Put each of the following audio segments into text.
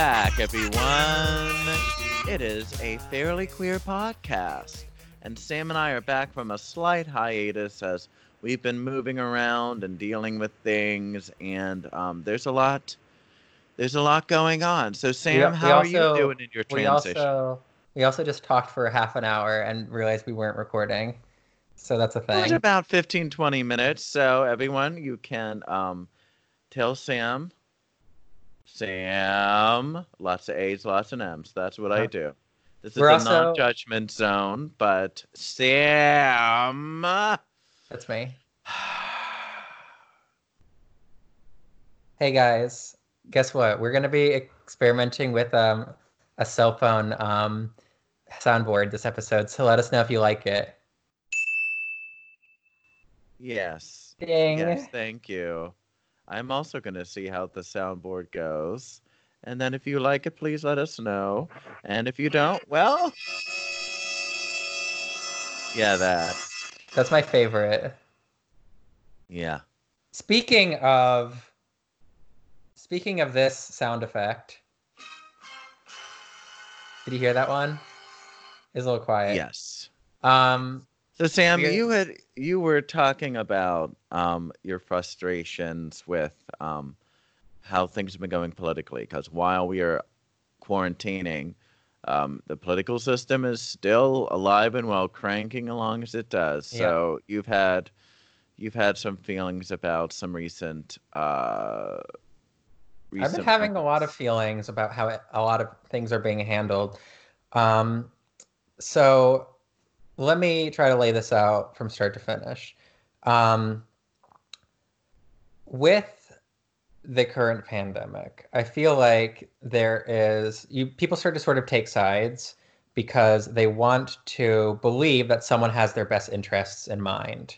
Back, everyone. It is a fairly queer podcast, and Sam and I are back from a slight hiatus as we've been moving around and dealing with things, and um, there's a lot. There's a lot going on. So, Sam, we how also, are you doing in your transition? We also we also just talked for half an hour and realized we weren't recording. So that's a thing. about 15, 20 minutes. So, everyone, you can um, tell Sam Sam. Lots of A's, lots of M's. That's what I do. This is We're a also... non-judgment zone, but Sam. That's me. hey guys, guess what? We're gonna be experimenting with um, a cell phone um, soundboard this episode. So let us know if you like it. Yes. Ding. Yes, thank you. I'm also going to see how the soundboard goes. And then if you like it, please let us know. And if you don't, well, yeah, that. That's my favorite. Yeah. Speaking of speaking of this sound effect, did you hear that one? It's a little quiet. Yes. Um, so Sam, you had you were talking about um, your frustrations with um, how things have been going politically, because while we are quarantining, um, the political system is still alive and well, cranking along as it does. So you've had you've had some feelings about some recent. Uh, recent I've been having a lot of feelings about how a lot of things are being handled. Um, so let me try to lay this out from start to finish. Um, with the current pandemic, I feel like there is you people start to sort of take sides because they want to believe that someone has their best interests in mind.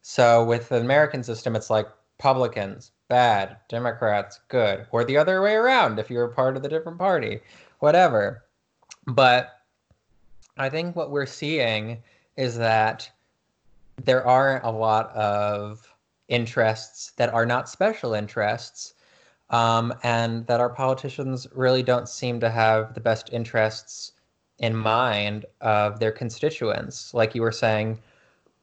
So with the American system, it's like Republicans bad, Democrats good, or the other way around if you're a part of the different party, whatever. But I think what we're seeing is that there aren't a lot of interests that are not special interests, um, and that our politicians really don't seem to have the best interests in mind of their constituents. Like you were saying,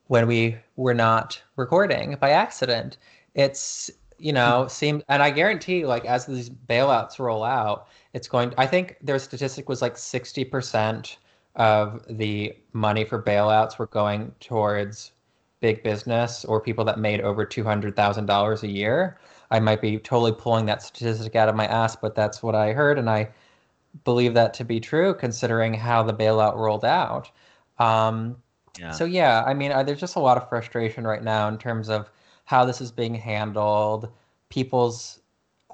when we were not recording by accident, it's you know seem and I guarantee like as these bailouts roll out, it's going. I think their statistic was like sixty percent of the money for bailouts were going towards big business or people that made over $200,000 a year. I might be totally pulling that statistic out of my ass, but that's what I heard. And I believe that to be true considering how the bailout rolled out. Um, yeah. So, yeah, I mean, there's just a lot of frustration right now in terms of how this is being handled, people's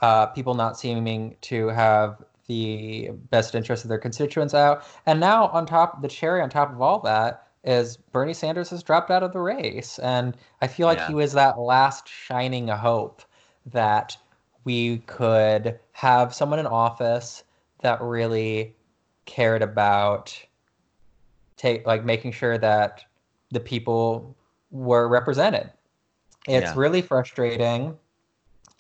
uh, people not seeming to have the best interest of their constituents out. And now, on top, the cherry on top of all that is Bernie Sanders has dropped out of the race. And I feel like yeah. he was that last shining hope that we could have someone in office that really cared about take like making sure that the people were represented. It's yeah. really frustrating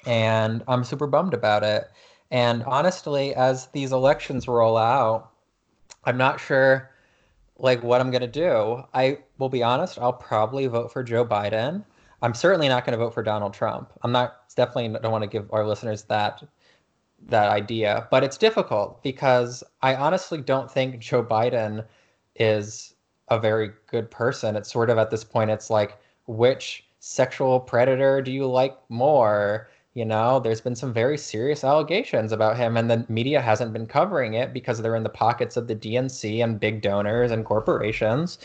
and I'm super bummed about it. And honestly, as these elections roll out, I'm not sure like what I'm going to do. I will be honest, I'll probably vote for Joe Biden. I'm certainly not going to vote for Donald Trump. I'm not definitely don't want to give our listeners that that idea, but it's difficult because I honestly don't think Joe Biden is a very good person. It's sort of at this point it's like which sexual predator do you like more? You know, there's been some very serious allegations about him, and the media hasn't been covering it because they're in the pockets of the DNC and big donors and corporations.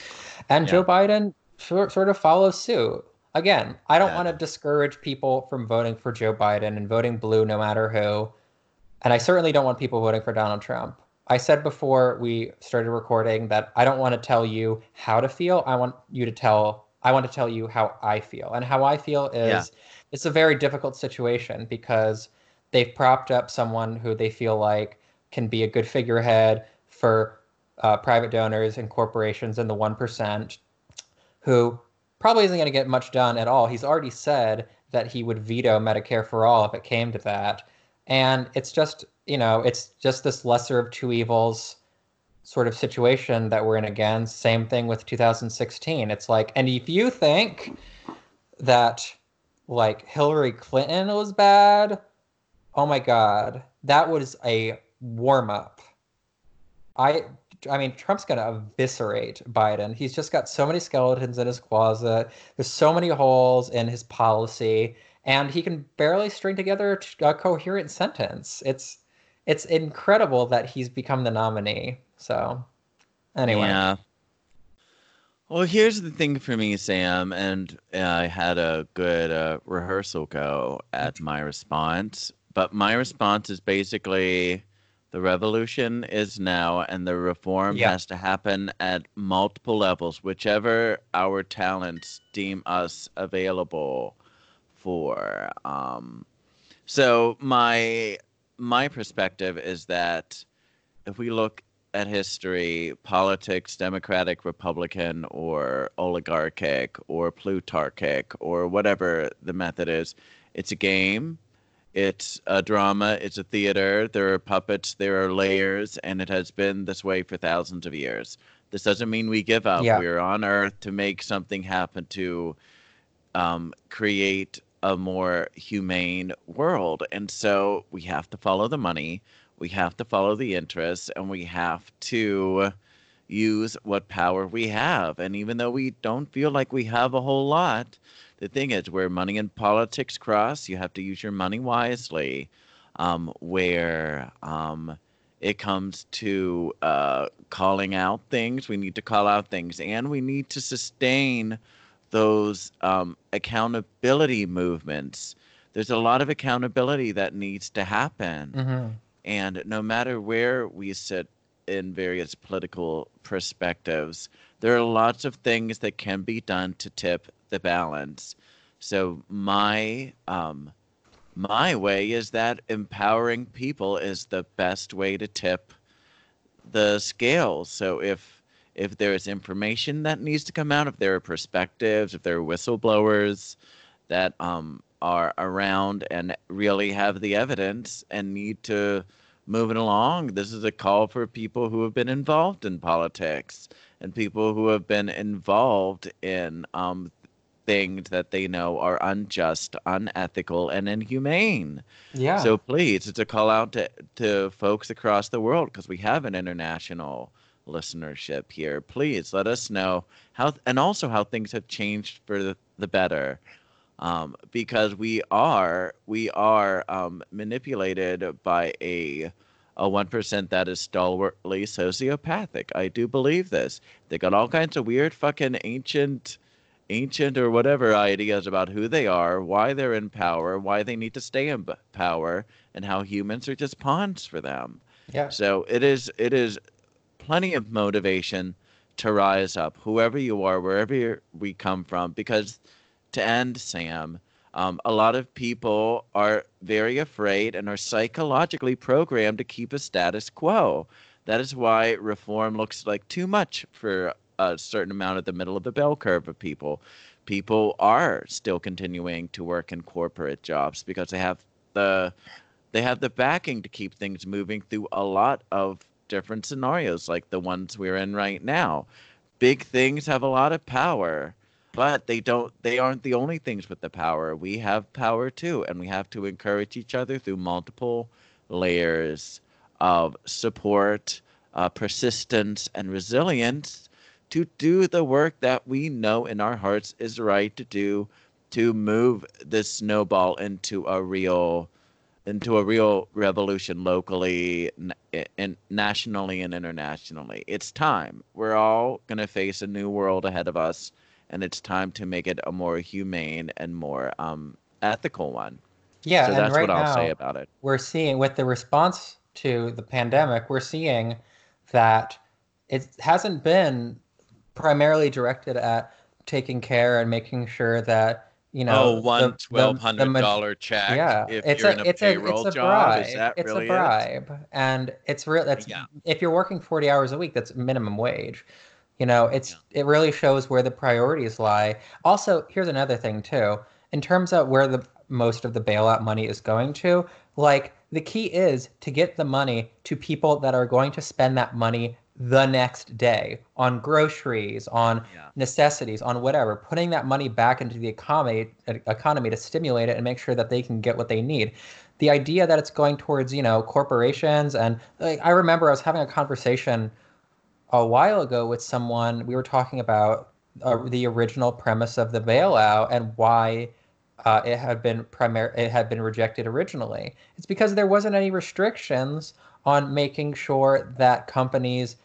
And yeah. Joe Biden sort of follows suit. Again, I don't yeah. want to discourage people from voting for Joe Biden and voting blue no matter who. And I certainly don't want people voting for Donald Trump. I said before we started recording that I don't want to tell you how to feel. I want you to tell I want to tell you how I feel. And how I feel is yeah it's a very difficult situation because they've propped up someone who they feel like can be a good figurehead for uh, private donors and corporations and the 1% who probably isn't going to get much done at all. He's already said that he would veto Medicare for all if it came to that. and it's just you know it's just this lesser of two evils sort of situation that we're in again same thing with 2016 it's like and if you think that like hillary clinton was bad oh my god that was a warm up i I mean, Trump's going to eviscerate Biden. He's just got so many skeletons in his closet. There's so many holes in his policy, and he can barely string together a coherent sentence. It's it's incredible that he's become the nominee. So, anyway. Yeah. Well, here's the thing for me, Sam, and I had a good uh, rehearsal go at my response, but my response is basically the revolution is now, and the reform yeah. has to happen at multiple levels, whichever our talents deem us available for. Um, so my my perspective is that if we look at history, politics, democratic, republican, or oligarchic, or plutarchic, or whatever the method is, it's a game it's a drama, it's a theater, there are puppets, there are layers, and it has been this way for thousands of years. This doesn't mean we give up. Yeah. We're on earth to make something happen to um, create a more humane world. And so we have to follow the money, we have to follow the interests, and we have to use what power we have. And even though we don't feel like we have a whole lot, the thing is, where money and politics cross, you have to use your money wisely. Um, where um, it comes to uh, calling out things, we need to call out things, and we need to sustain those um, accountability movements. There's a lot of accountability that needs to happen. Mm-hmm. And no matter where we sit in various political perspectives, there are lots of things that can be done to tip the balance. So my um, my way is that empowering people is the best way to tip the scales. So if if there is information that needs to come out, if there are perspectives, if there are whistleblowers that um, are around and really have the evidence and need to move it along, this is a call for people who have been involved in politics and people who have been involved in um, things that they know are unjust, unethical, and inhumane. Yeah. So please, it's a call out to, to folks across the world because we have an international listenership here. Please let us know how, and also how things have changed for the, the better. Um, because we are we are um, manipulated by a a one percent that is stalwartly sociopathic. I do believe this. They got all kinds of weird fucking ancient ancient or whatever ideas about who they are, why they're in power, why they need to stay in power, and how humans are just pawns for them. Yeah. So it is it is plenty of motivation to rise up, whoever you are, wherever we come from, because to end, Sam, um, a lot of people are very afraid and are psychologically programmed to keep a status quo. That is why reform looks like too much for a certain amount at the middle of the bell curve of people. People are still continuing to work in corporate jobs because they have the they have the backing to keep things moving through a lot of different scenarios like the ones we're in right now. Big things have a lot of power, but they don't they aren't the only things with the power. We have power too, and we have to encourage each other through multiple layers of support, uh, persistence, and resilience to do the work that we know in our hearts is right to do to move this snowball into a real into a real revolution locally and nationally and internationally. It's time. We're all going to face a new world ahead of us and it's time to make it a more humane and more um, ethical one. Yeah, so that's right what I'll now, say about it. We're seeing with the response to the pandemic, we're seeing that it hasn't been primarily directed at taking care and making sure that you know oh one twelve hundred dollar check yeah it's a, it's a, it's a bribe it's really a bribe it? and it's real that's yeah. if you're working 40 hours a week that's minimum wage you know it's yeah. it really shows where the priorities lie also here's another thing too in terms of where the most of the bailout money is going to like the key is to get the money to people that are going to spend that money the next day on groceries, on Yeah. necessities, on whatever, putting that money back into the economy economy to stimulate it and make sure that they can get what they need. The idea that it's going towards, you know, corporations and like I remember I was having a conversation a while ago with someone we were talking about uh, the original premise of the bailout and why uh, it had been primar- it had been rejected originally. It's because there wasn't any restrictions on making sure that companies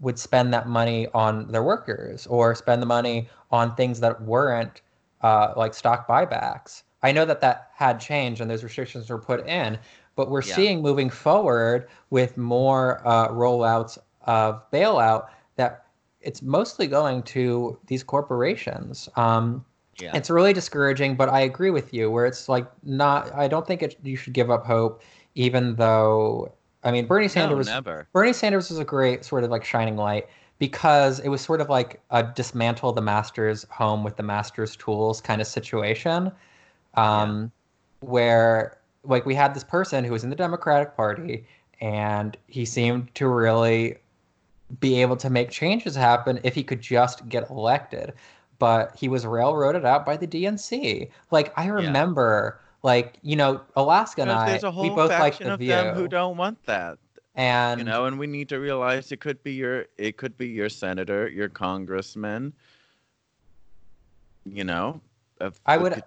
would spend that money on their workers or spend the money on things that weren't uh, like stock buybacks. I know that that had changed and those restrictions were put in, but we're Yeah. seeing moving forward with more uh, rollouts of bailout that it's mostly going to these corporations. Um, Yeah. it's really discouraging, but I agree with you where it's like not. I don't think it, you should give up hope, even though I mean Bernie Sanders no, was never. Bernie Sanders was a great sort of like shining light because it was sort of like a dismantle the master's home with the master's tools kind of situation, um, where like we had this person who was in the Democratic Party and he seemed to really be able to make changes happen if he could just get elected. But he was railroaded out by the DNC. Like I remember, like you know, Alaska and I, there's a whole we both like the of View, them who don't want that. and you know and we need to realize it could be your it could be your senator your congressman you know if I would-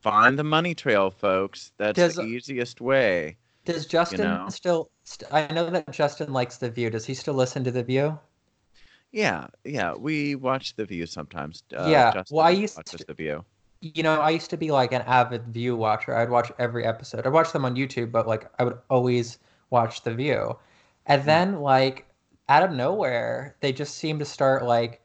find the money trail folks that's Does- the easiest way Does Justin know? still? St- I know that Justin likes the View. Does he still listen to the View? yeah yeah we watch the view sometimes uh, Yeah, Justin well, I used watches to- the view You know, I used to be like an avid View watcher. I'd watch every episode. I'd watch them on YouTube, but like I would always watch the View. And then like out of nowhere, they just seemed to start like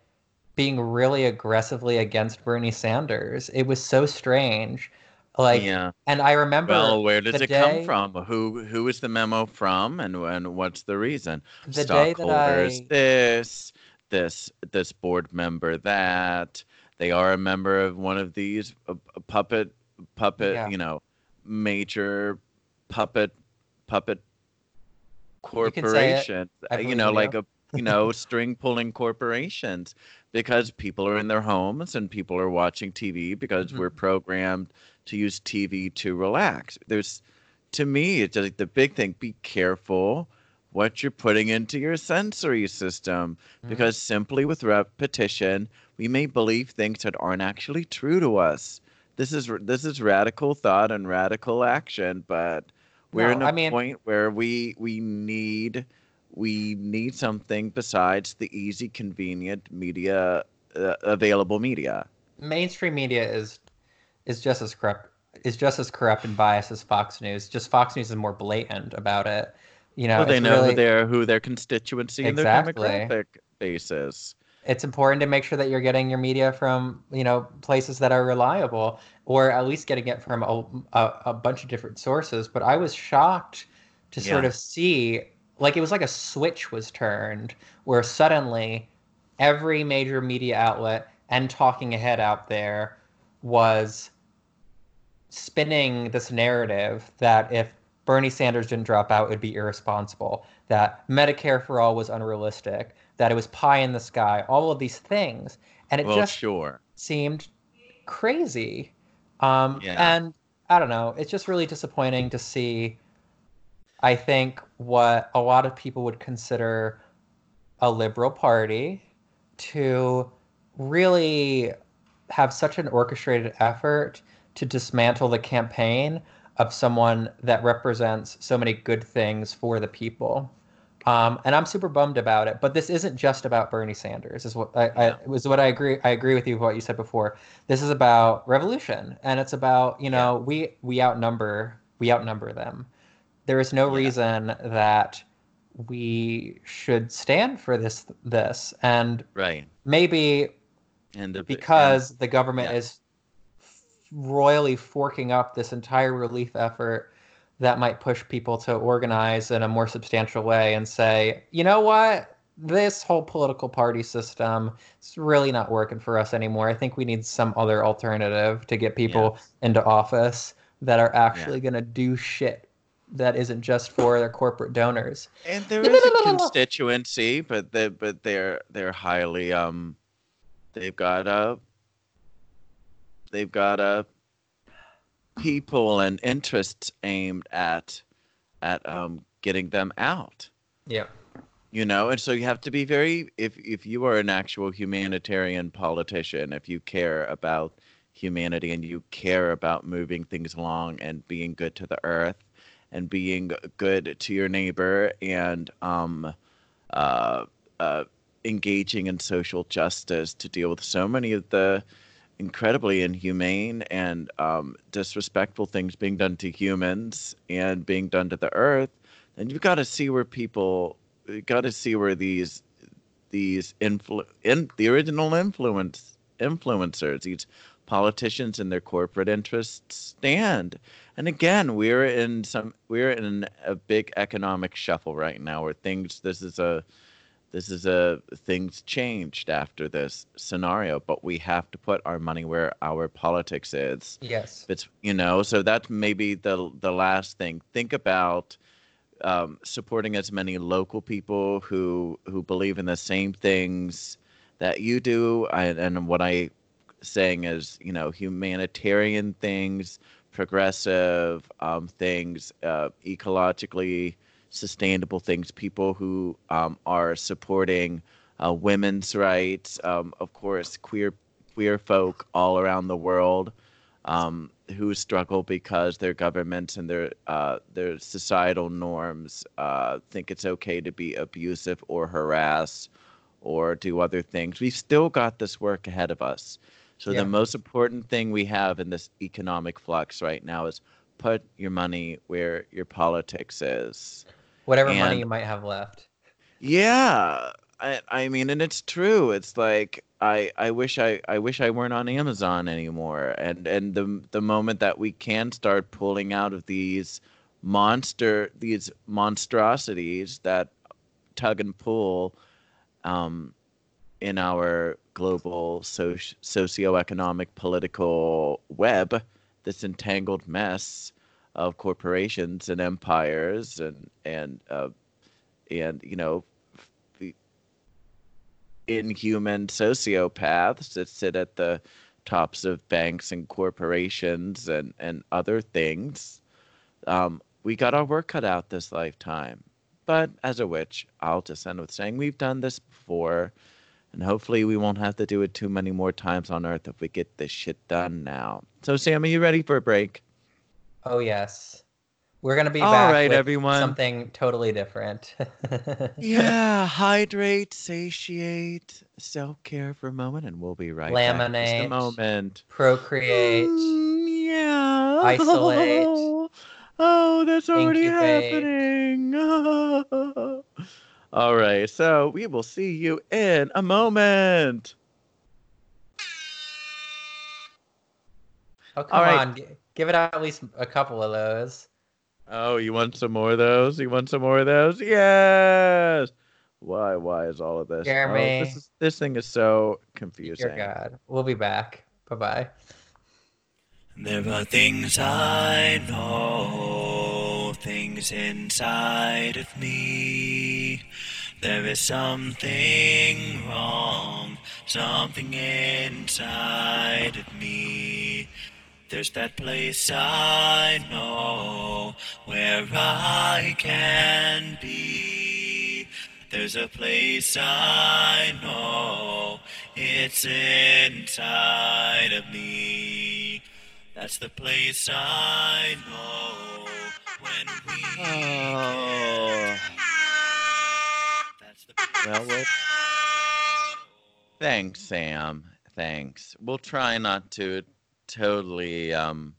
being really aggressively against Bernie Sanders. It was so strange. Like, yeah. and I remember well where does it come from? Who who is the memo from and and what's the reason? The day stockholders I this this this board member that. They are a member of one of these uh, uh, puppet puppet Yeah. you know major puppet puppet can say it. corporation I uh, you know like a you know string pulling corporations because people are in their homes and people are watching TV because Mhm. we're programmed to use TV to relax there's to me it's like the big thing be careful what you're putting into your sensory system Mhm. because simply with repetition we may believe things that aren't actually true to us this is this is radical thought and radical action but we're No, in a I mean- point where we we need we need something besides the easy convenient media uh, available media mainstream media is is just as corrupt is just as corrupt and biased as Fox News. Just Fox News is more blatant about it. You know, well, they know really, who their who their constituency Exactly. and their demographic base is it's important to make sure that you're getting your media from you know places that are reliable, or at least getting it from a, a, a bunch of different sources. But I was shocked to sort of see like it was like a switch was turned where suddenly every major media outlet and talking ahead out there was spinning this narrative that if Bernie Sanders didn't drop out, it would be irresponsible, that Medicare for all was unrealistic, that it was pie in the sky, all of these things. And it well just sure seemed crazy. Um, Yeah. And I don't know, it's just really disappointing to see, I think, what a lot of people would consider a liberal party to really have such an orchestrated effort to dismantle the campaign of someone that represents so many good things for the people. Um, and I'm super bummed about it. But this isn't just about Bernie Sanders. Is what I, I Yeah. was what I agree. I agree with you with what you said before. This is about revolution, and it's about you know we we outnumber we outnumber them. There is no Yeah. reason that we should stand for this this and right maybe and the, because the government yeah. is royally forking up this entire relief effort that might push people to organize in a more substantial way and say, you know what? This whole political party system is really not working for us anymore. I think we need some other alternative to get people into office that are actually going to do shit that isn't just for their corporate donors. And there is a constituency, but they but they're they're highly um they've got a they've got a people and interests aimed at at um getting them out. Yeah. You know, and so you have to be very if if you are an actual humanitarian politician, if you care about humanity and you care about moving things along and being good to the earth and being good to your neighbor and um, uh, uh, engaging in social justice to deal with so many of the incredibly inhumane and um, disrespectful things being done to humans and being done to the earth, then you've got to see where people, you've got to see where these these influ- in the original influence influencers, these politicians and their corporate interests stand. And again, we're in some we're in a big economic shuffle right now where things this is a this is a things changed after this scenario, but we have to put our money where our politics is. Yes. It's you know, so that's maybe the the last thing. Think about um, supporting as many local people who who believe in the same things that you do, and, and what I saying is, you know, humanitarian things, progressive um, things, uh, ecologically sustainable things, people who um, are supporting uh, women's rights, um, of course, queer queer folk all around the world um, who struggle because their governments and their uh, their societal norms uh, think it's okay to be abusive or harass or do other things. We've still got this work ahead of us. So yeah. the most important thing we have in this economic flux right now is put your money where your politics is. Whatever and, money you might have left. Yeah. I, I mean and it's true. It's like I, I wish I, I wish I weren't on Amazon anymore. And and the the moment that we can start pulling out of these monster these monstrosities that tug and pull um, in our global socio- socioeconomic political web, this entangled mess of corporations and empires and and uh, and you know inhuman sociopaths that sit at the tops of banks and corporations and and other things. Um, we got our work cut out this lifetime. But as a witch, I'll just end with saying we've done this before. And hopefully we won't have to do it too many more times on Earth if we get this shit done now. So Sam, are you ready for a break? Oh yes. We're gonna be All back right, with everyone. something totally different. yeah, hydrate, satiate, self care for a moment, and we'll be right Laminate, back. A moment. Procreate. Mm, yeah. Isolate. Oh, that's already Incubate. happening. All right, so we will see you in a moment. Oh come All right. on, G- give it at least a couple of those. Oh, you want some more of those? You want some more of those? Yes. Why? Why is all of this? Jeremy. Oh, this is this thing is so confusing. Dear confusing. God, we'll be back. Bye bye. There are things I know, things inside of me. There is something wrong, something inside of me. There's that place I know where I can be. There's a place I know, it's inside of me. That's the place I know. Oh. That's the place Well, know. Thanks, Sam. Thanks. We'll try not to totally um,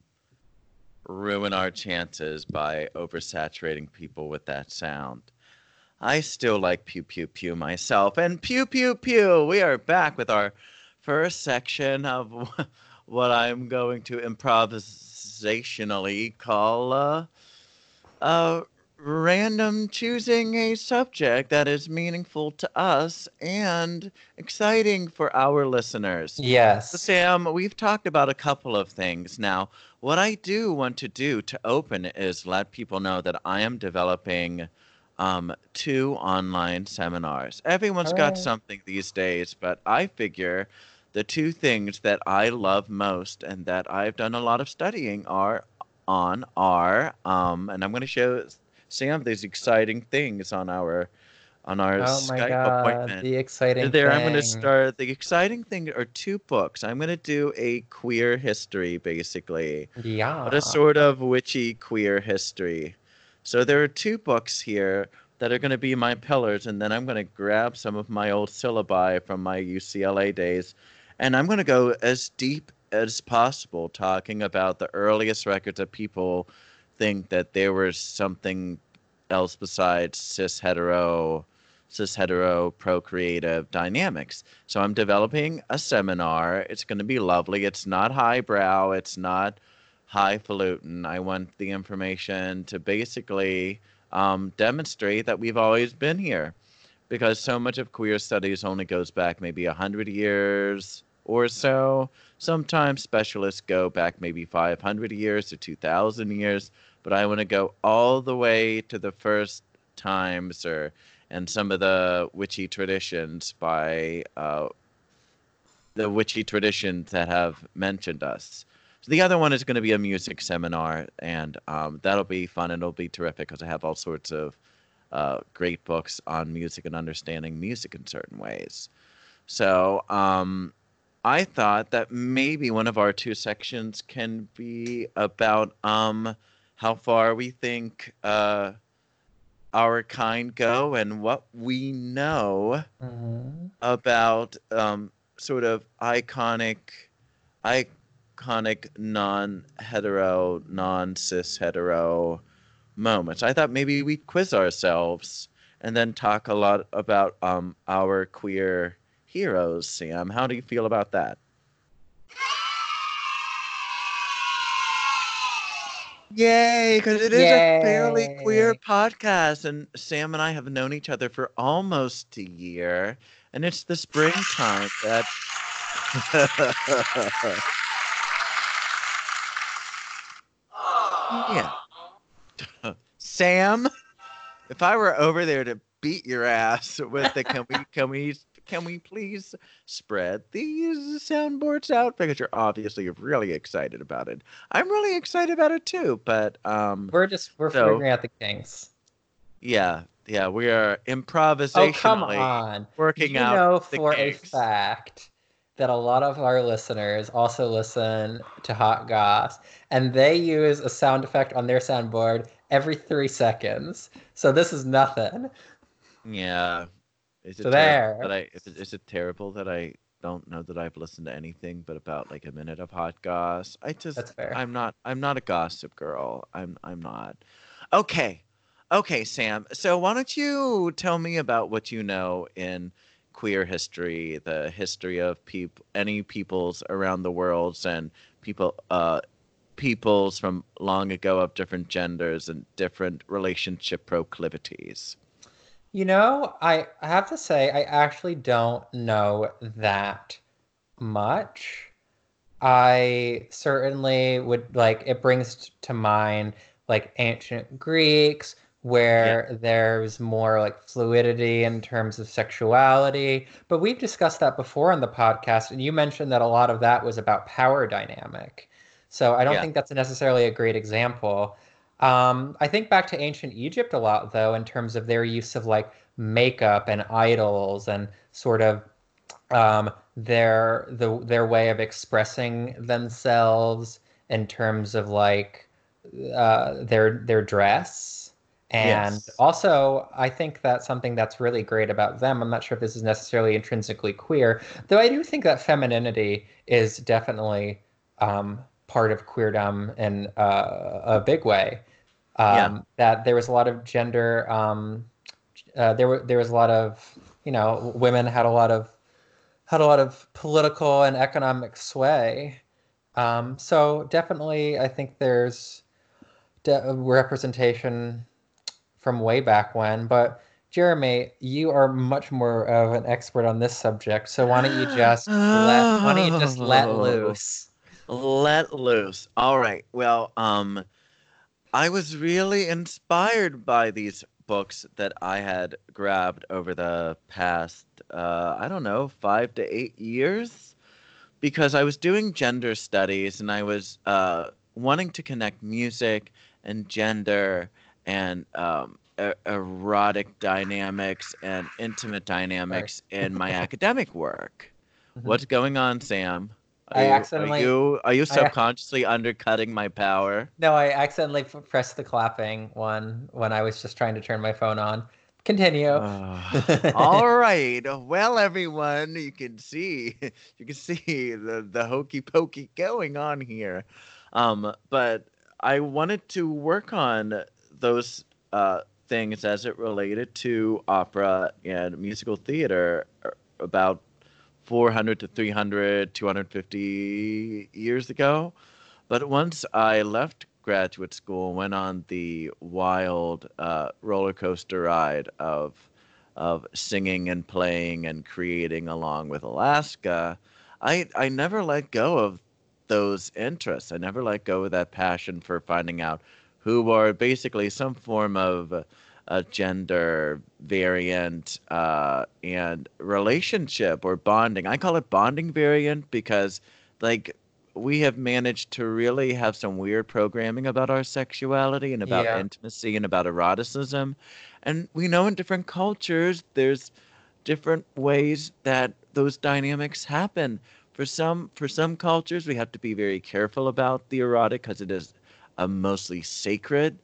ruin our chances by oversaturating people with that sound. I still like pew pew pew myself. And pew pew pew, we are back with our first section of what I'm going to improvisationally call uh, uh, random choosing a subject that is meaningful to us and exciting for our listeners. So, Yes. Sam, we've talked about a couple of things. Now, what I do want to do to open is let people know that I am developing um, two online seminars. Everyone's got Hooray. something these days, but I figure the two things that I love most and that I've done a lot of studying are on are, um, and I'm going to show Sam these exciting things on our on our Oh Skype god, appointment. the exciting There, I'm going to start. The exciting thing are two books. I'm going to do a queer history, basically, Yeah. but a sort of witchy queer history. So there are two books here that are going to be my pillars, and then I'm going to grab some of my old syllabi from my UCLA days, and I'm going to go as deep as possible, talking about the earliest records that people think that there was something else besides cis hetero cis hetero procreative dynamics. So I'm developing a seminar. It's going to be lovely. It's not highbrow. It's not highfalutin. I want the information to basically um, demonstrate that we've always been here, because so much of queer studies only goes back maybe a hundred years or so. Sometimes specialists go back maybe 500 years to 2,000 years, but I want to go all the way to the first times or and some of the witchy traditions by uh, the witchy traditions that have mentioned us. So the other one is going to be a music seminar, and um, that'll be fun and it'll be terrific because I have all sorts of uh, great books on music and understanding music in certain ways. So um, I thought that maybe one of our two sections can be about um, how far we think uh, our kind go and what we know Mhm. about um, sort of iconic, iconic non-hetero, non-cis hetero moments. I thought maybe we'd quiz ourselves and then talk a lot about um, our queer heroes. Sam, how do you feel about that? Yay, because it is a fairly queer podcast, and Sam and I have known each other for almost a year, and it's the springtime that. yeah. Sam, if I were over there to beat your ass with the can we can we can we please spread these soundboards out because you're obviously really excited about it. I'm really excited about it too, but um We're just we're So- figuring out the kinks. yeah, yeah, we are improvisationally Oh come on! working you out know the for a fact that a lot of our listeners also listen to Hot Goss, and they use a sound effect on their soundboard every three seconds. So this is nothing. Yeah. Is it So terrible there. that I is it, terrible that I don't know that I've listened to anything but about like a minute of hot goss? I just That's fair. I'm not I'm not a gossip girl. I'm I'm not. Okay. Okay, Sam. So why don't you tell me about what you know in queer history, the history of peop any peoples around the world and people uh peoples from long ago of different genders and different relationship proclivities. You know, I I have to say, I actually don't know that much. I certainly would like it brings t- to mind like ancient Greeks where there's more like fluidity in terms of sexuality. But we've discussed that before on the podcast, and you mentioned that a lot of that was about power dynamic. So I don't Yeah. think that's necessarily a great example. Um, I think back to ancient Egypt a lot, though, in terms of their use of like makeup and idols and sort of um, their the their way of expressing themselves in terms of like uh, their their dress. And Yes. also, I think that's something that's really great about them. I'm not sure if this is necessarily intrinsically queer, though I do think that femininity is definitely um, part of queerdom in uh, a big way. Um, Yeah. That there was a lot of gender. Um, uh, there were there was a lot of you know women had a lot of had a lot of political and economic sway. Um, so definitely, I think there's de- representation from way back when. But Jeremy, you are much more of an expert on this subject. So why don't you just let why don't you just let Oh. loose? Let loose. All right. Well, um, I was really inspired by these books that I had grabbed over the past, uh, I don't know, five to eight years, because I was doing gender studies and I was uh, wanting to connect music and gender and um, e- erotic dynamics and intimate dynamics in my academic work. Mhm. What's going on, Sam? Are I you, accidentally- Are you, are you I- subconsciously undercutting my power? No, I accidentally f- pressed the clapping one when I was just trying to turn my phone on. Continue. Ah, all right. Well, everyone, you can see you can see the the hokey pokey going on here. Um, but I wanted to work on those uh, things as it related to opera and musical theater uh, about 400 to 300, 250 years ago. But once I left graduate school, went on the wild uh, roller coaster ride of of singing and playing and creating along with Alaska, I I never let go of those interests. I never let go of that passion for finding out who are basically some form of a gender variant uh, and relationship or bonding. I call it bonding variant because like we have managed to really have some weird programming about our sexuality and about Yeah. intimacy and about eroticism. And we know in different cultures there's different ways that those dynamics happen. For some for some cultures we have to be very careful about the erotic because it is a mostly sacred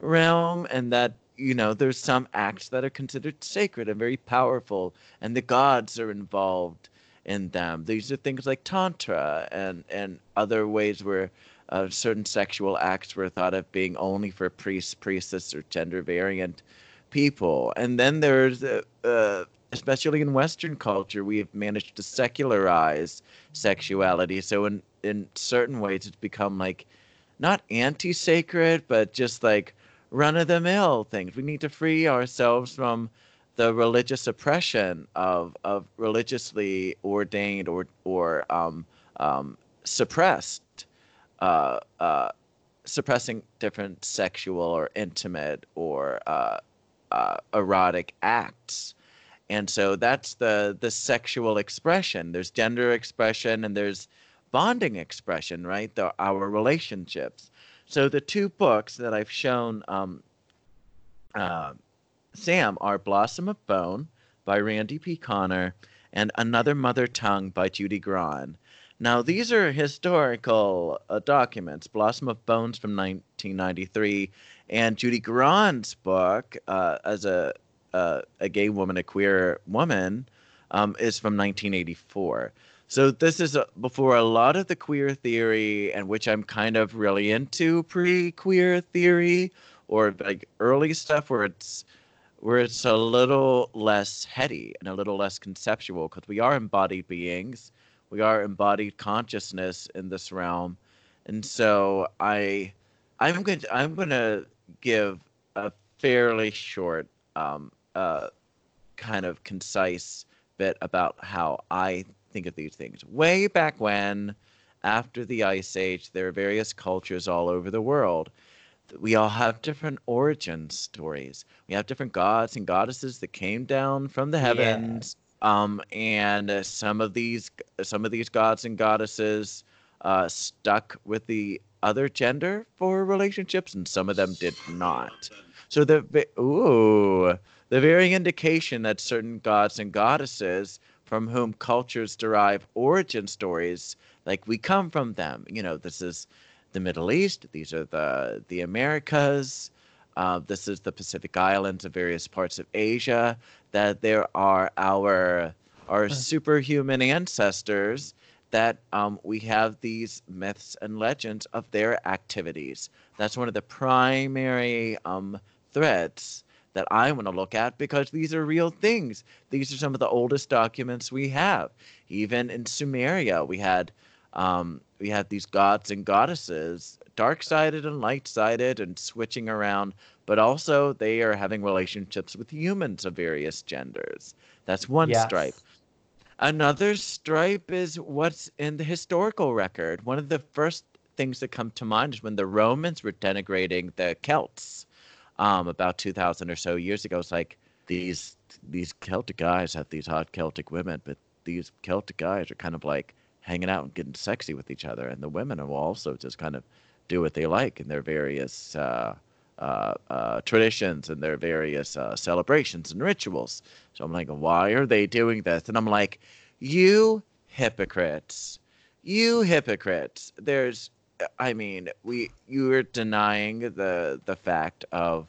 realm and that you know there's some acts that are considered sacred and very powerful and the gods are involved in them. These are things like tantra and and other ways where uh, certain sexual acts were thought of being only for priests priestess or gender variant people. And then there's uh, uh, especially in western culture we have managed to secularize sexuality. So in in certain ways it's become like not anti-sacred but just like run-of-the-mill things. We need to free ourselves from the religious oppression of of religiously ordained or or um, um, suppressed uh, uh, suppressing different sexual or intimate or uh, uh, erotic acts. And so that's the the sexual expression. There's gender expression and there's bonding expression right? The, our relationships so the two books that i've shown um, uh, sam are blossom of bone by randy p conner and another mother tongue by judy Grahn. now these are historical uh, documents blossom of bones from 1993 and judy Grahn's book uh, as a uh, a gay woman, a queer woman, um, is from 1984. So this is uh before a lot of the queer theory, and which I'm kind of really into pre-queer theory or like early stuff where it's where it's a little less heady and a little less conceptual because we are embodied beings, we are embodied consciousness in this realm, and so I, I'm going to I'm going to give a fairly short um, uh, kind of concise bit about how I think of these things. Way back when, after the Ice Age, there are various cultures all over the world. We all have different origin stories. We have different gods and goddesses that came down from the heavens. Um, and uh, some of these some of these gods and goddesses uh, stuck with the other gender for relationships, and some of them did not. So the ooh, the very indication that certain gods and goddesses from whom cultures derive origin stories, like we come from them. You know, this is the Middle East. These are the the Americas. Uh, this is the Pacific Islands of various parts of Asia. That there are our our superhuman ancestors. That um, we have these myths and legends of their activities. That's one of the primary um, threads that I want to look at because these are real things. These are some of the oldest documents we have. Even in Sumeria, we had um, we had these gods and goddesses, dark sided and light sided, and switching around. But also, they are having relationships with humans of various genders. That's one Yes. stripe. Another stripe is what's in the historical record. One of the first things that come to mind is when the Romans were denigrating the Celts um, about 2,000 or so years ago. It's like these these Celtic guys have these hot Celtic women, but these Celtic guys are kind of like hanging out and getting sexy with each other, and the women will also just kind of do what they like in their various uh, uh, uh, traditions and their various uh, celebrations and rituals. So I'm like, why are they doing this? And I'm like, you hypocrites, you hypocrites. There's, I mean, we you're denying the the fact of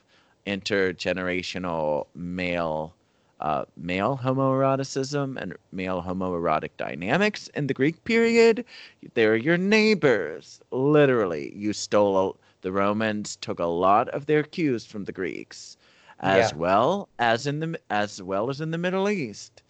intergenerational male. Uh, male homoeroticism and male homoerotic dynamics in the Greek period. They're your neighbors. Literally, you stole a, the Romans took a lot of their cues from the Greeks, as Yeah. well as in the as well as in the Middle East,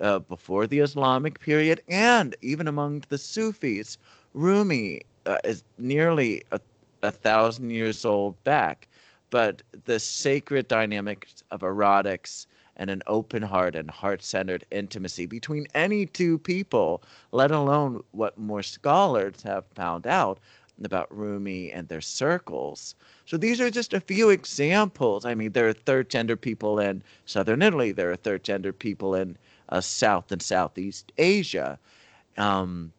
uh, before the Islamic period, and even among the Sufis. Rumi uh, is nearly a, a thousand years old back, but the sacred dynamics of erotics and an open heart and heart-centered intimacy between any two people, let alone what more scholars have found out about Rumi and their circles. So these are just a few examples. I mean, there are third gender people in southern Italy. There are third gender people in uh, South and Southeast Asia. Um,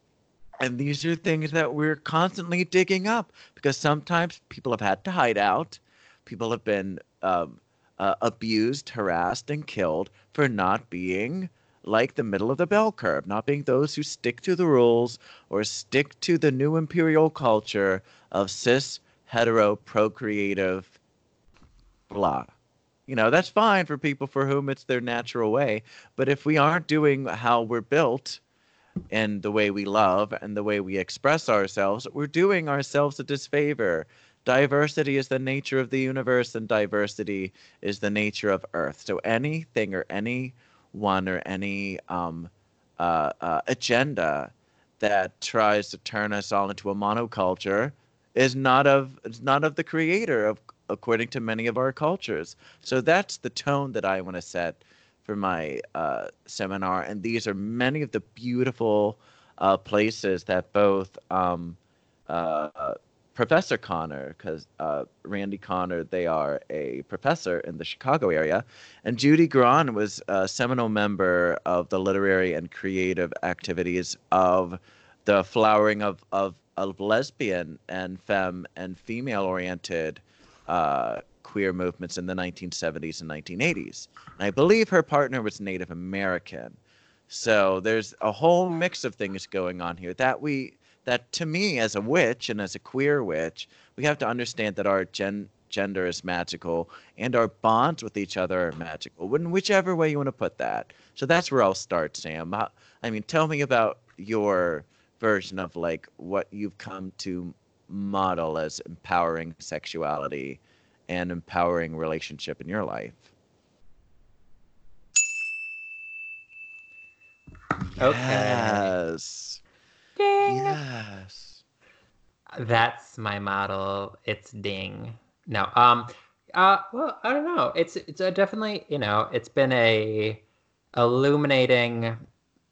and these are things that we're constantly digging up because sometimes people have had to hide out. People have been um, uh, abused, harassed, and killed for not being like the middle of the bell curve, not being those who stick to the rules or stick to the new imperial culture of cis, hetero, procreative, blah. You know, that's fine for people for whom it's their natural way. But if we aren't doing how we're built and the way we love and the way we express ourselves, we're doing ourselves a disfavor. Diversity is the nature of the universe, and diversity is the nature of Earth. So anything or anyone or any um, uh, uh, agenda that tries to turn us all into a monoculture is not of is not of the creator of according to many of our cultures. So that's the tone that I want to set for my uh, seminar, and these are many of the beautiful uh, places that both um, uh, Professor Conner, because uh, Randy Conner, they are a professor in the Chicago area, and Judy Grahn was a seminal member of the literary and creative activities of the flowering of, of, of lesbian and femme and female oriented uh, queer movements in the 1970s and 1980s. And I believe her partner was Native American. So there's a whole mix of things going on here that we that to me as a witch and as a queer witch, we have to understand that our gen gender is magical and our bonds with each other are magical. In whichever way you want to put that. So that's where I'll start, Sam. I mean, tell me about your version of like what you've come to model as empowering sexuality and empowering relationship in your life. Okay. Yes. Ding. Yes. That's my model. It's ding. No. Um. Uh. Well, I don't know. It's it's a definitely you know it's been a illuminating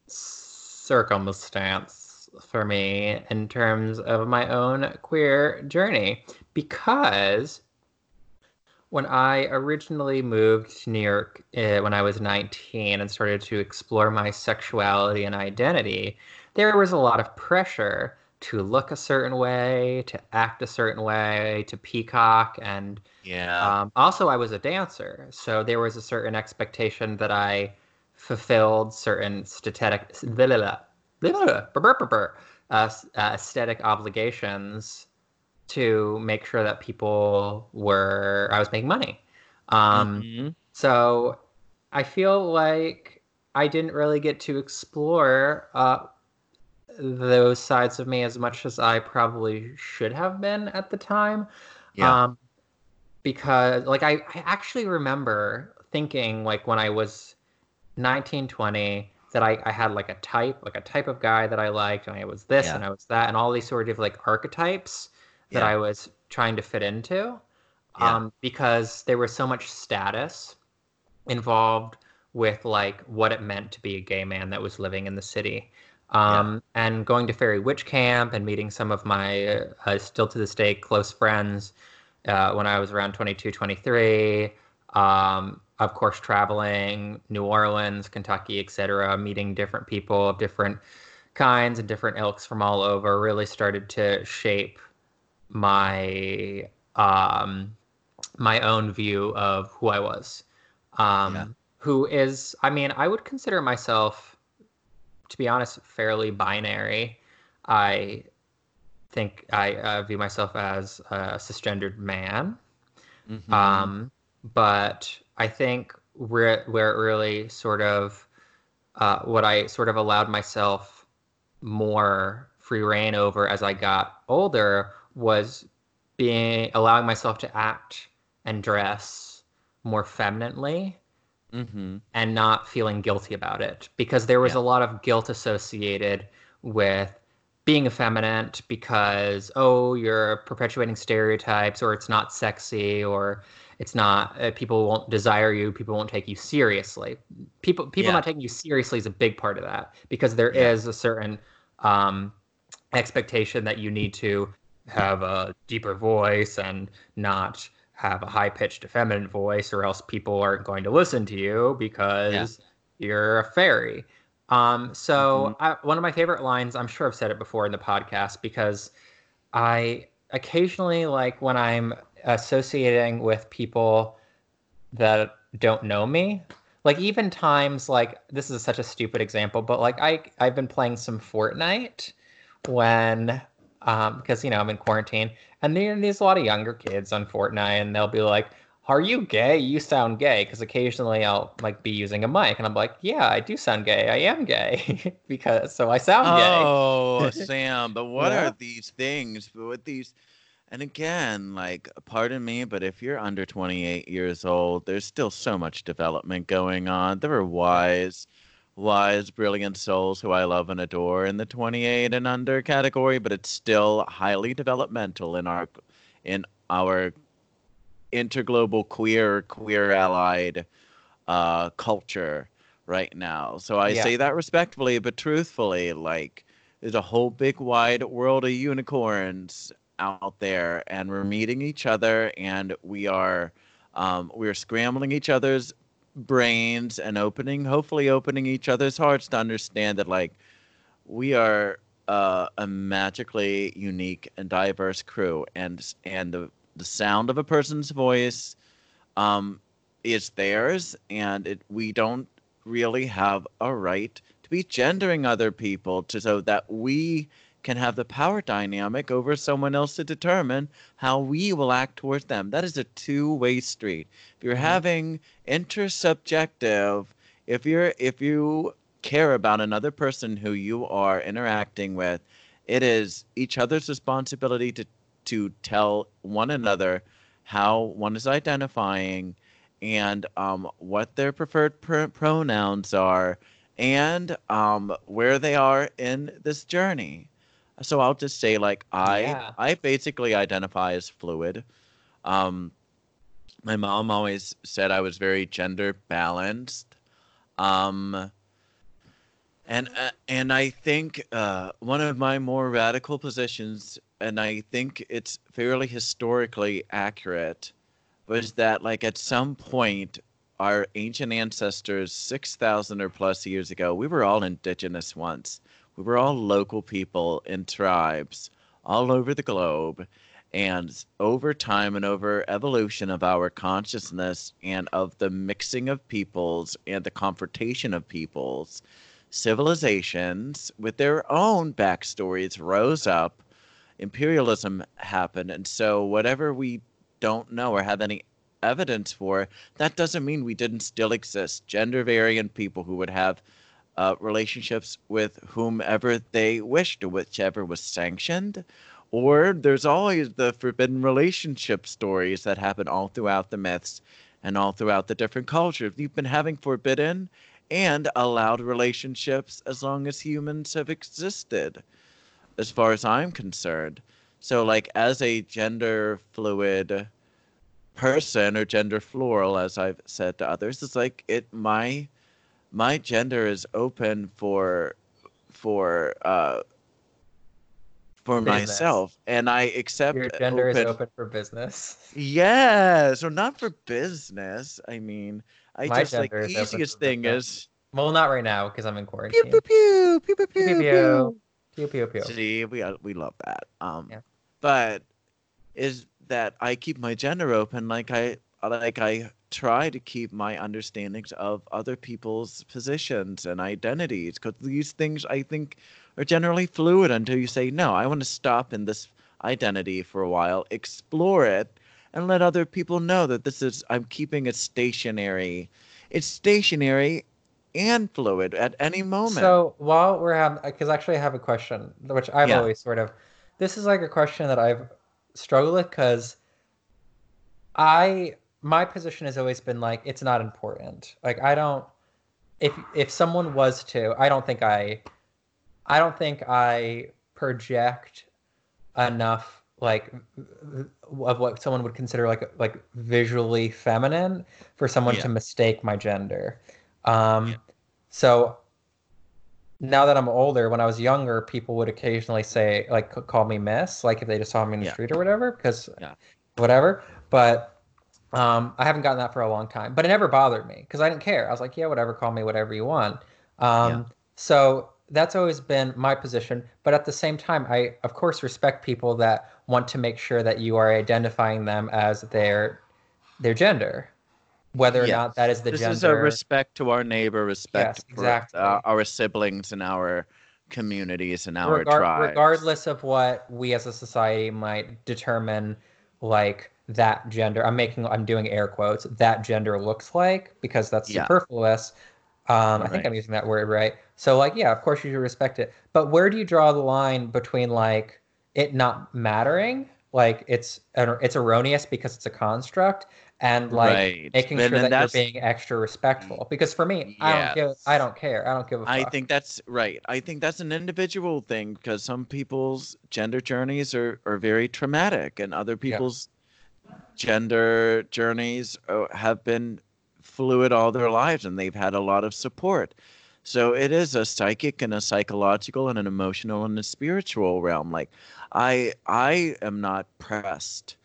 circumstance for me in terms of my own queer journey because when I originally moved to New York uh, when I was 19 and started to explore my sexuality and identity, there was a lot of pressure to look a certain way, to act a certain way, to peacock, and yeah. Um, also, I was a dancer, so there was a certain expectation that I fulfilled certain static, uh, uh, aesthetic obligations to make sure that people were I was making money. Um, mm-hmm. So I feel like I didn't really get to explore uh, those sides of me as much as I probably should have been at the time. Yeah. Um, because like I, I actually remember thinking like when I was 19, 20, that I, I had like a type, like a type of guy that I liked, and I was this Yeah. and I was that, and all these sort of like archetypes that Yeah. I was trying to fit into, Yeah. um, because there was so much status involved with like what it meant to be a gay man that was living in the city. Um, and going to Fairy Witch Camp and meeting some of my uh, uh, still to this day close friends uh, when I was around 22, 23. Um, of course, traveling New Orleans, Kentucky, etc., meeting different people of different kinds and different ilks from all over really started to shape my um, my own view of who I was. Um, Yeah. Who is, I mean, I would consider myself, to be honest, fairly binary. I think I uh, view myself as a cisgendered man. Mhm. Um, but I think where where it really sort of uh, what I sort of allowed myself more free reign over as I got older was being allowing myself to act and dress more femininely Mhm. and not feeling guilty about it because there was Yeah. a lot of guilt associated with being effeminate because oh you're perpetuating stereotypes or it's not sexy or it's not uh, people won't desire you people won't take you seriously people people Yeah. not taking you seriously is a big part of that because there is Yeah. a certain um, expectation that you need to have a deeper voice and not have a high pitched effeminate voice or else people aren't going to listen to you because you're a fairy. Um, so I, one of my favorite lines, I'm sure I've said it before in the podcast because I occasionally like when I'm associating with people that don't know me, like even times like this is such a stupid example, but like I I've been playing some Fortnite when um because you know I'm in quarantine and there, there's a lot of younger kids on Fortnite and they'll be like are you gay? You sound gay because occasionally I'll like be using a mic and I'm like, yeah, I do sound gay. I am gay because so I sound gay. Oh, Sam, but what Yeah. are these things? But with these, and again, like, pardon me, but if you're under 28 years old, there's still so much development going on. There are wise, wise, brilliant souls who I love and adore in the 28 and under category, but it's still highly developmental in our, in our interglobal queer, queer allied uh, culture right now. So I Yeah. say that respectfully, but truthfully, like there's a whole big wide world of unicorns out there, and we're meeting each other, and we are um, we're scrambling each other's brains and opening, hopefully, opening each other's hearts to understand that like we are uh, a magically unique and diverse crew, and and the the sound of a person's voice um, is theirs, and it, we don't really have a right to be gendering other people to so that we can have the power dynamic over someone else to determine how we will act towards them. That is a two-way street. If you're Mhm. having intersubjective, if you're if you care about another person who you are interacting with, it is each other's responsibility to to tell one another how one is identifying and um, what their preferred pr- pronouns are and um, where they are in this journey. So I'll just say, like I, Yeah. I basically identify as fluid. Um, my mom always said I was very gender balanced. Um, and uh, and I think uh, one of my more radical positions, and I think it's fairly historically accurate, was that like at some point, our ancient ancestors, six thousand or plus years ago, we were all indigenous once. We were all local people in tribes all over the globe. And over time and over evolution of our consciousness and of the mixing of peoples and the confrontation of peoples, civilizations with their own backstories rose up. Imperialism happened. And so, whatever we don't know or have any evidence for, that doesn't mean we didn't still exist. Gender variant people who would have uh, relationships with whomever they wished, whichever was sanctioned. Or there's always the forbidden relationship stories that happen all throughout the myths and all throughout the different cultures. You've been having forbidden and allowed relationships as long as humans have existed, as far as I'm concerned. So, like, as a gender fluid person or gender floral, as I've said to others, it's like it my my gender is open for for uh for Business. myself and i accept Your gender is open- open for business. yes or not for business i mean i My just like the easiest thing business. is Well, not right now because I'm in quarantine. pew pew pew pew pew Pew, pew, pew Pew pew pew. See, we uh, we love that. Um, Yeah. but is that I keep my gender open, like I like I try to keep my understandings of other people's positions and identities, because these things I think are generally fluid until you say no. I want to stop in this identity for a while, explore it, and let other people know that this is I'm keeping it stationary. It's stationary and fluid at any moment. So while we're having, because actually I have a question, which I've Yeah. always sort of, this is like a question that I've struggled with because I, my position has always been like, it's not important. Like I don't, if if someone was to, I don't think I, I don't think I project enough like of what someone would consider like like visually feminine for someone Yeah. to mistake my gender. Um, Yeah. So now that I'm older, when I was younger, people would occasionally say like call me Miss, like if they just saw me in the Yeah. street or whatever, because Yeah. whatever. But um, I haven't gotten that for a long time, but it never bothered me because I didn't care. I was like, yeah, whatever, call me whatever you want. Um, Yeah. So that's always been my position. But at the same time, I of course respect people that want to make sure that you are identifying them as their their gender, whether or Yes. not that is the this gender. is a respect to our neighbor, respect Yes, for uh, our siblings and our communities and our Regar- tribes. regardless of what we as a society might determine like that gender i'm making i'm doing air quotes that gender looks like because that's Yeah. superfluous. Um, i think i'm using that word right. So like yeah of course you should respect it. But where do you draw the line between like it not mattering like it's it's erroneous because it's a construct and like right. making And sure that you're being extra respectful. Because for me i don't give i don't care. I don't give a fuck. I think that's right. I think that's an individual thing because some people's gender journeys are, are very traumatic, and other people's gender journeys uh, have been fluid all their lives and they've had a lot of support. So it is a psychic and a psychological and an emotional and a spiritual realm. Like I I am not pressed.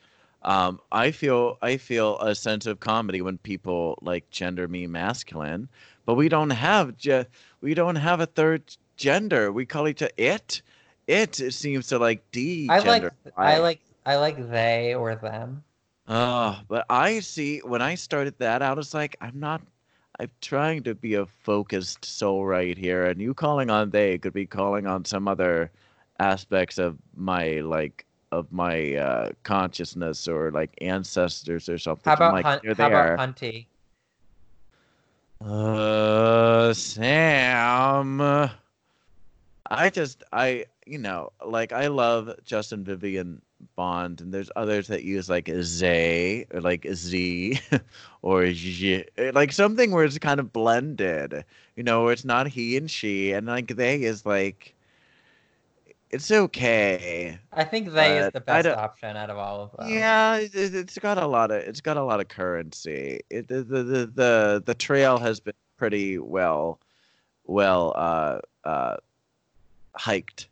Um, I feel I feel a sense of comedy when people like gender me masculine, but we don't have ge- we don't have a third gender. We call each other it. It, it seems to like de i like gender. i like i like they or them Oh, but I see when I started that out, it's like I'm not. I'm trying to be a focused soul right here, and you calling on they could be calling on some other aspects of my like of my uh, consciousness or like ancestors or something. How about like, here How about. Hunty? Uh, Sam. I just, I, you know, like I love Justin Vivian Bond, and there's others that use like Zay or like Z or J, like something where it's kind of blended, you know, where it's not he and she, and like they is like, it's okay. I think they is the best option out of all of them. Yeah, it, it's got a lot of it's got a lot of currency. It, the, the the the the trail has been pretty well well uh uh hiked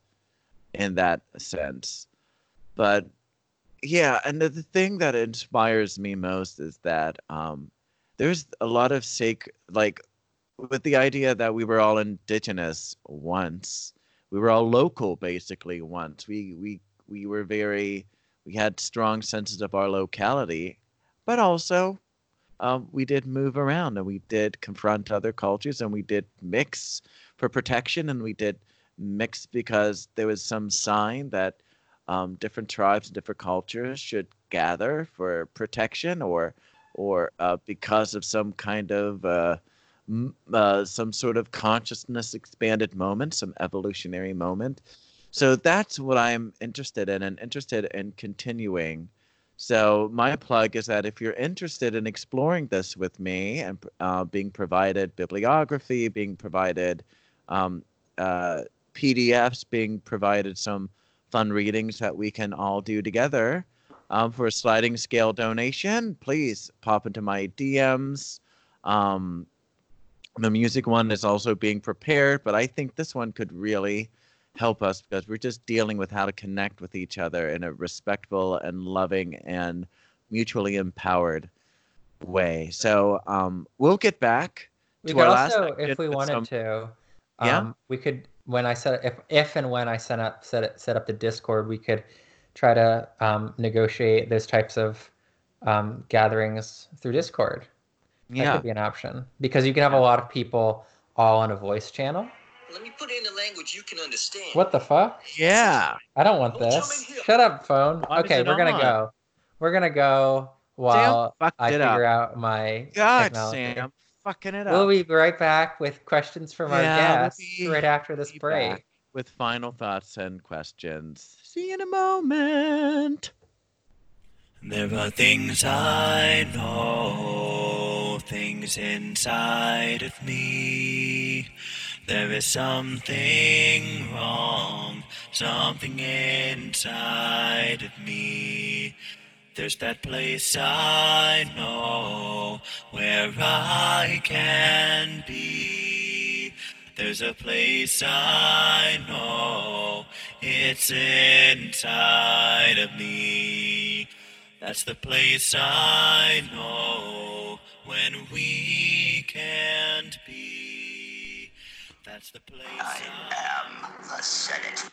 in that sense. But yeah, and the, the thing that inspires me most is that um there's a lot of sacred like with the idea that we were all indigenous once. We were all local basically once. We we we were very we had strong senses of our locality, but also um, we did move around and we did confront other cultures and we did mix for protection and we did mix because there was some sign that um, different tribes and different cultures should gather for protection or or uh, because of some kind of uh, uh, some sort of consciousness expanded moment, some evolutionary moment. So that's what I'm interested in and interested in continuing So my plug is that if you're interested in exploring this with me and uh, being provided bibliography, being provided um, uh, PDFs, being provided some fun readings that we can all do together um, for a sliding scale donation, please pop into my DMs. Um, the music one is also being prepared, but I think this one could really help us because we're just dealing with how to connect with each other in a respectful and loving and mutually empowered way. So um, we'll get back We to could our also, segment if we wanted some- to, um, Yeah? we could when I set if if and when I set up set it, set up the Discord, we could try to um, negotiate those types of um, gatherings through Discord. That yeah. could be an option because you can have a lot of people all on a voice channel. Let me put it in a language you can understand. What the fuck? Yeah. I don't want Don't this. Shut up, phone. Why okay, we're gonna on? go. We're gonna go while fucked I figure up. out my God, technology. Sam, fucking it up. We'll be right back with questions from our Yeah, we'll guests right after this be break. back with final thoughts and questions. See you in a moment. There are things I know, things inside of me. There is something wrong, something inside of me. There's that place I know where I can be. There's a place I know, it's inside of me. That's the place I know when we can't be. That's the place I, am the Senate.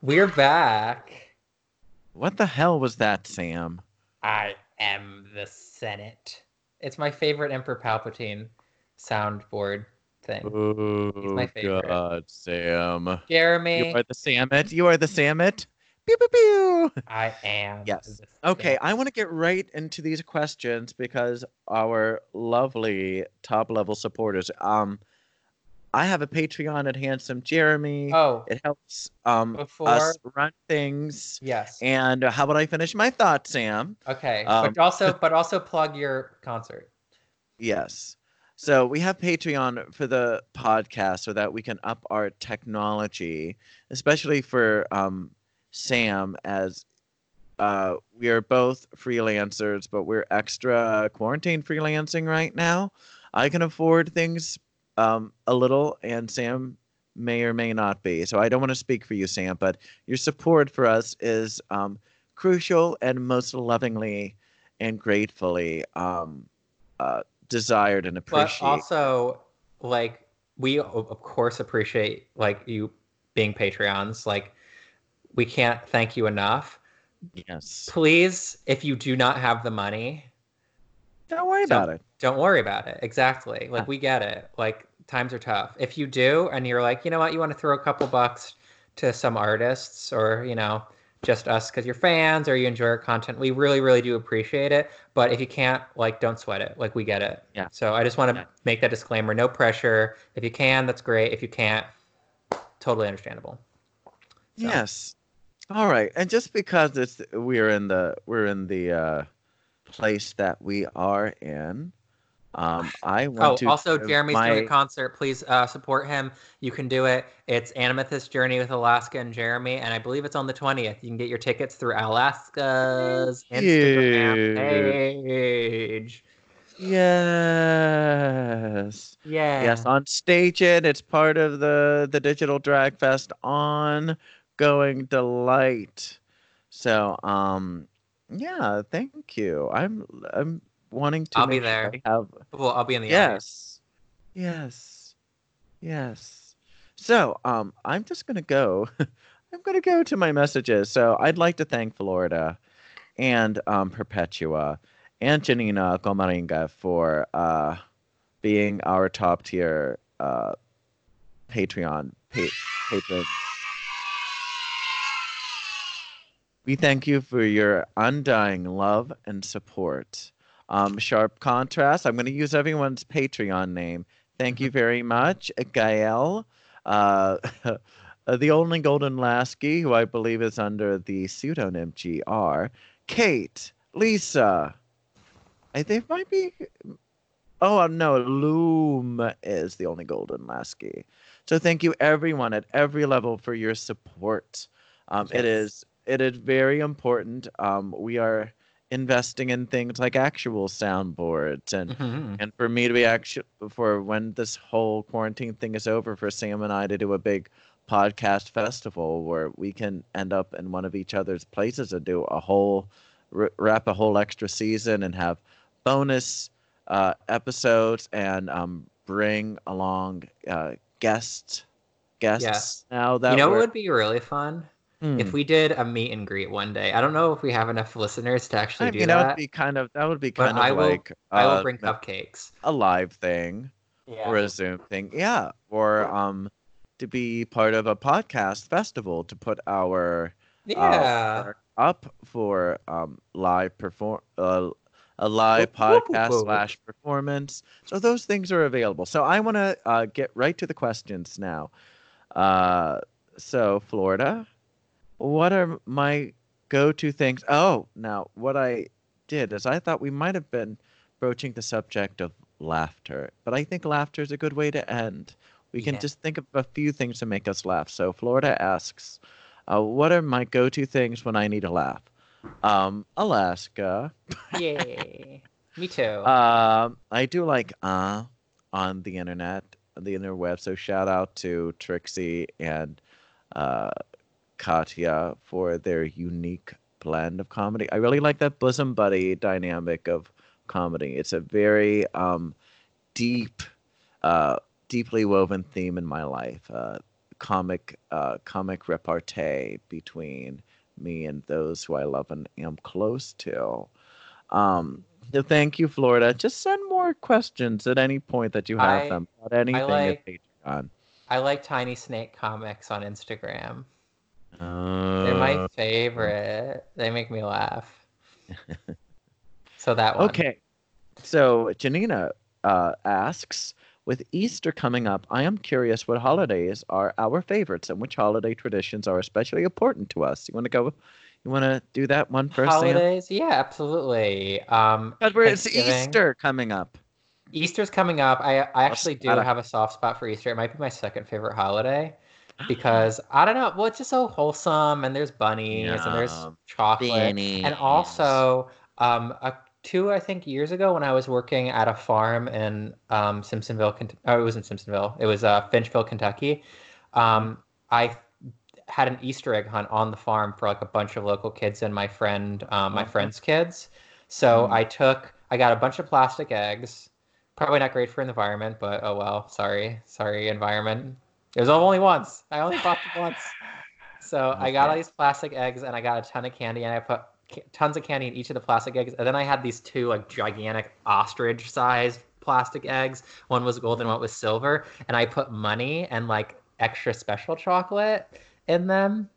We're back. What the hell was that, Sam? I am the Senate. It's my favorite Emperor Palpatine soundboard thing. Oh, my favorite. God, Sam. Jeremy, You are the Samet. You are the Samet. Pew, pew, pew. I am. Yes. Okay, I want to get right into these questions because our lovely top level supporters. Um, I have a Patreon at Handsome Jeremy. Oh, It helps um Before- us run things. yes. And uh, how about I finish my thought, Sam? Okay, um, but also, but also plug your concert. Yes. So we have Patreon for the podcast so that we can up our technology, especially for um, Sam, as uh, we are both freelancers, but we're extra quarantine freelancing right now. I can afford things um, a little, and Sam may or may not be. So I don't want to speak for you, Sam, but your support for us is um, crucial and most lovingly and gratefully um, uh, desired and But appreciated. also, like, we of course appreciate like you being Patreons. Like, we can't thank you enough. yes. Please, if you do not have the money, Don't worry So- about it. Don't worry about it. Exactly. Like we get it. Like times are tough. If you do and you're like, you know what, you want to throw a couple bucks to some artists or, you know, just us because you're fans or you enjoy our content, we really, really do appreciate it. But if you can't, like, don't sweat it. Like we get it. Yeah. So I just want to Yeah. make that disclaimer. No pressure. If you can, that's great. If you can't, totally understandable. So- Yes. All right. And just because it's we're in the we're in the uh, place that we are in, um, I want Oh, to. also, Jeremy's my, doing a concert. Please uh, support him. You can do it. It's Animathus Journey with Alaska and Jeremy, and I believe it's on the 20th. You can get your tickets through Alaska's Thank Instagram you. page. Yes. Yeah. Yes, on stage it. It's part of the the Digital Drag Fest on going delight. So um yeah, thank you. I'm I'm wanting to I'll be sure there. Have Well, I'll be in the audience. Yes. Yes. Yes. So, um, I'm just gonna go. I'm gonna go to my messages. So I'd like to thank Florida and um, Perpetua and Janina Gomaringa for uh, being our top tier uh, Patreon pa- patron. We thank you for your undying love and support. Um, sharp contrast. I'm going to use everyone's Patreon name. Thank you very much, Gael. Uh, the only Golden Lasky, who I believe is under the pseudonym GR. Kate, Lisa. I think might be. Oh uh, no, Loom is the only golden lasky. So thank you everyone at every level for your support. Um, It Yes. is it is very important. Um, we are investing in things like actual soundboards and Mhm. and for me to be actually for when this whole quarantine thing is over for sam and i to do a big podcast festival where we can end up in one of each other's places and do a whole wrap a whole extra season and have bonus uh, episodes and um, bring along uh, guests guests Yes. now that You know it would be really fun? Hmm. If we did a meet and greet one day. I don't know if we have enough listeners to actually I do mean, that that. would be kind of that would be But kind of I will- like I will uh, bring cupcakes. a live thing Yeah. or a Zoom thing. Yeah. Or um to be part of a podcast festival to put our uh, yeah. work up for um live perform uh, a live Whoop, whoop, whoop, podcast whoop. slash performance. So those things are available. So I want to uh, get right to the questions now. Uh, so Florida, what are my go-to things? Oh, now what I did is I thought we might have been broaching the subject of laughter, but I think laughter is a good way to end. We can Yeah. just think of a few things to make us laugh. So Florida asks, uh, "What are my go-to things when I need to laugh?" Um, Alaska. Yay. Me too. Um, I do like uh on the internet, on the interweb. So shout out to Trixie and uh, Katya for their unique blend of comedy. I really like that bosom buddy dynamic of comedy. It's a very um, deep, uh, deeply woven theme in my life. Uh, comic, uh, comic repartee between me and those who I love and am close to. Um, so thank you, Florida. Just send more questions at any point that you have I- them about anything like- at Patreon. I like Tiny Snake comics on Instagram. Uh, They're my favorite. They make me laugh. so that one. Okay. So Janina uh, asks, with Easter coming up, I am curious what holidays are our favorites and which holiday traditions are especially important to us. You want to go? You want to do that one first? Sam? Holidays? Yeah, absolutely. Um, we're- it's Easter coming up. Easter's coming up. I I actually do have a soft spot for Easter. It might be my second favorite holiday because I don't know. Well, it's just so wholesome, and there's bunnies, and there's chocolate, and also um, a, two I think years ago when I was working at a farm in um, Simpsonville. Oh, it was in Simpsonville. It was uh, Finchville, Kentucky. Um, I had an Easter egg hunt on the farm for like a bunch of local kids and my friend, um, my Mhm. friend's kids. So Mhm. I took, I got a bunch of plastic eggs. Probably not great for the environment, but oh well. Sorry, sorry, environment. It was only once. I only bought it once. So I got all these plastic eggs and I got a ton of candy and I put tons of candy in each of the plastic eggs. And then I had these two like gigantic ostrich sized plastic eggs. One was gold and one was silver. And I put money and like extra special chocolate in them.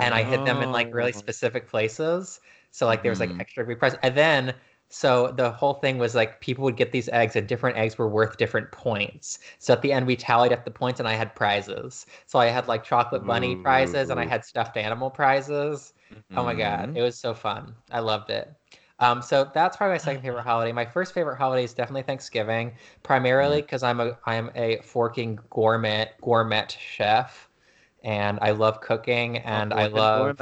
And I hid them in like really Oh. specific places. So like there was like Mhm. extra prize. And then so the whole thing was like people would get these eggs and different eggs were worth different points. So at the end we tallied up the points and I had prizes. So I had like chocolate bunny prizes and I had stuffed animal prizes. Oh my god, Mhm. it was so fun. I loved it. Um, so that's probably my second favorite holiday. My first favorite holiday is definitely Thanksgiving, primarily because I'm a I'm a forking gourmet gourmet chef, and I love cooking and I love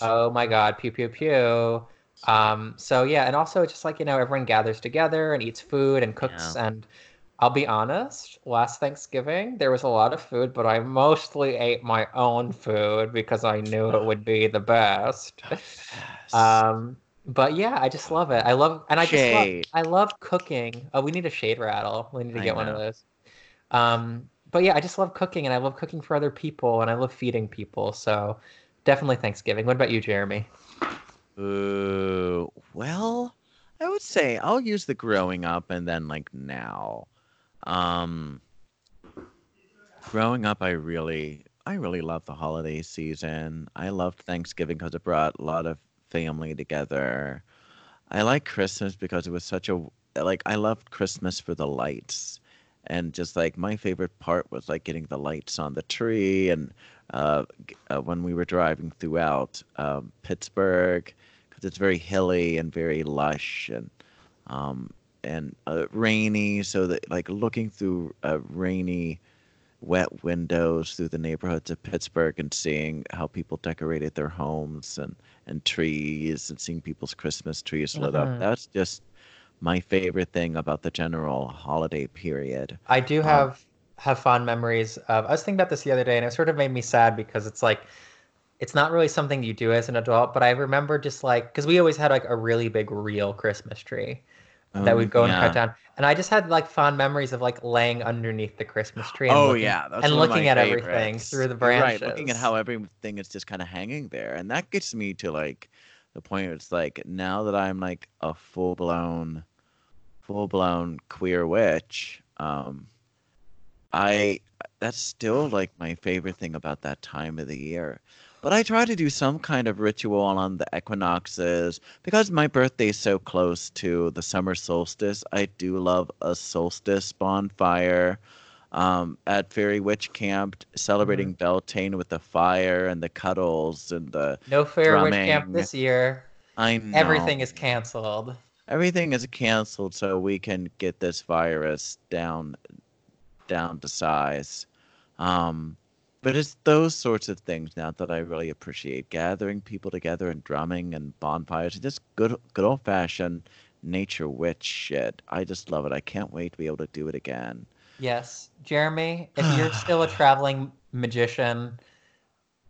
oh my god pew pew pew. Um, so yeah, and also just like you know everyone gathers together and eats food and cooks and. I'll be honest, last Thanksgiving there was a lot of food, but I mostly ate my own food because I knew it would be the best. Um, but yeah, I just love it. I love, and I Shade. just love, I love cooking. Oh, we need a shade rattle. We need to get one of those. Um, but yeah, I just love cooking, and I love cooking for other people, and I love feeding people. So definitely Thanksgiving. What about you, Jeremy? Ooh, well, I would say I'll use the growing up and then like now. Um, growing up, I really, I really love the holiday season. I loved Thanksgiving because it brought a lot of family together. I like Christmas because it was such a like I loved Christmas for the lights. And just like my favorite part was like getting the lights on the tree and uh, uh, when we were driving throughout um, Pittsburgh, because it's very hilly and very lush and um, and uh, rainy. So that like looking through uh, rainy, wet windows through the neighborhoods of Pittsburgh and seeing how people decorated their homes and and trees and seeing people's Christmas trees lit up. Mhm. That's just my favorite thing about the general holiday period. I do Um, have have fond memories of. I was thinking about this the other day, and it sort of made me sad because it's like, it's not really something you do as an adult. But I remember just like because we always had like a really big real Christmas tree that Um, we'd go and cut down, and I just had like fond memories of like laying underneath the Christmas tree. And Oh looking, yeah, and looking at everything through the You're Right, looking at how everything is just kind of hanging there, and that gets me to like the point where it's like now that I'm like a full blown, full blown queer witch. Um, I that's still like my favorite thing about that time of the year. But I try to do some kind of ritual on the equinoxes because my birthday's so close to the summer solstice. I do love a solstice bonfire um, at Fairy Witch Camp, celebrating Beltane with the fire and the cuddles and the. no fair witch camp this year. I know Everything is canceled. everything is canceled so we can get this virus down down to size. Um but it's those sorts of things now that i really appreciate. Gathering people together and drumming and bonfires, just good good old fashioned nature witch shit. I just love it. I can't wait to be able to do it again. Yes, Jeremy, if you're still a traveling magician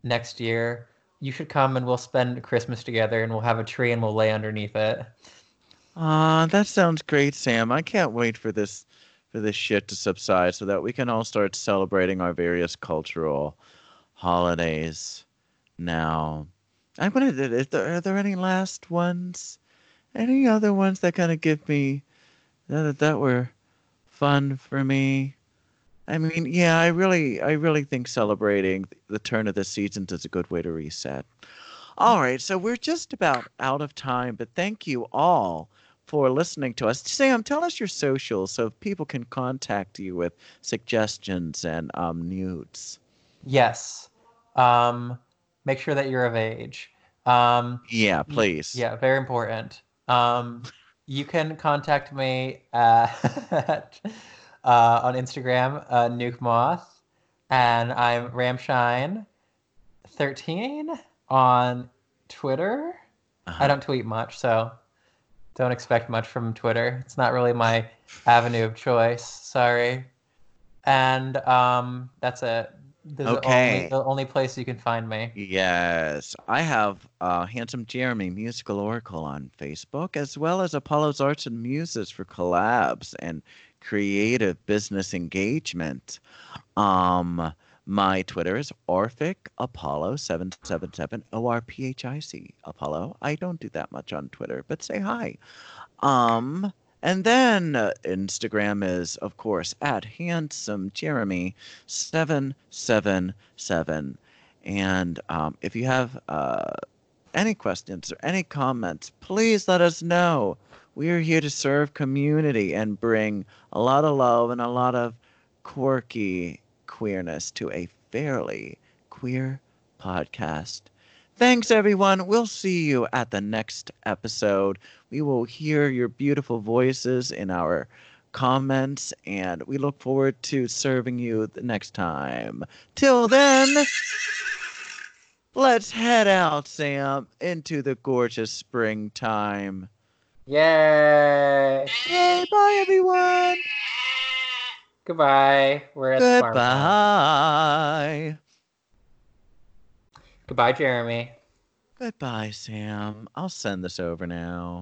next year, you should come and we'll spend Christmas together and we'll have a tree and we'll lay underneath it. Ah, that sounds great, Sam. I can't wait for this for this shit to subside so that we can all start celebrating our various cultural holidays now. I'm gonna. Is there, are there any last ones? Any other ones that kind of give me that that were fun for me? I mean, yeah, I really, I really think celebrating the turn of the seasons is a good way to reset. All right, so we're just about out of time, but thank you all for listening to us. Sam, tell us your socials so people can contact you with suggestions and um, nudes. Yes. Um, make sure that you're of age. Um, Yeah, please. yeah, very important. Um, you can contact me uh, at, uh, on Instagram, uh, Nuke Moth, and I'm Ramshine13 on Twitter. Uh-huh. I don't tweet much, so don't expect much from Twitter. It's not really my avenue of choice. Sorry. And um, that's it. This is the only, the only place you can find me. Yes, I have uh, Handsome Jeremy Musical Oracle on Facebook, as well as Apollo's Arts and Muses for collabs and creative business engagement. Um, my Twitter is Orphic Apollo seven seven seven O R P H I C Apollo. I don't do that much on Twitter, but say hi. Um, and then uh, Instagram is, of course, at Handsome Jeremy seven seven seven. And um, if you have uh, any questions or any comments, please let us know. We are here to serve community and bring a lot of love and a lot of quirky queerness to a fairly queer podcast. Thanks, everyone. We'll see you at the next episode. We will hear your beautiful voices in our comments, and we look forward to serving you the next time. Till then, let's head out, Sam, into the gorgeous springtime. Yay! Yay, bye, everyone. Goodbye. We're at the farm now. Goodbye. Goodbye, Jeremy. Goodbye, Sam. I'll send this over now.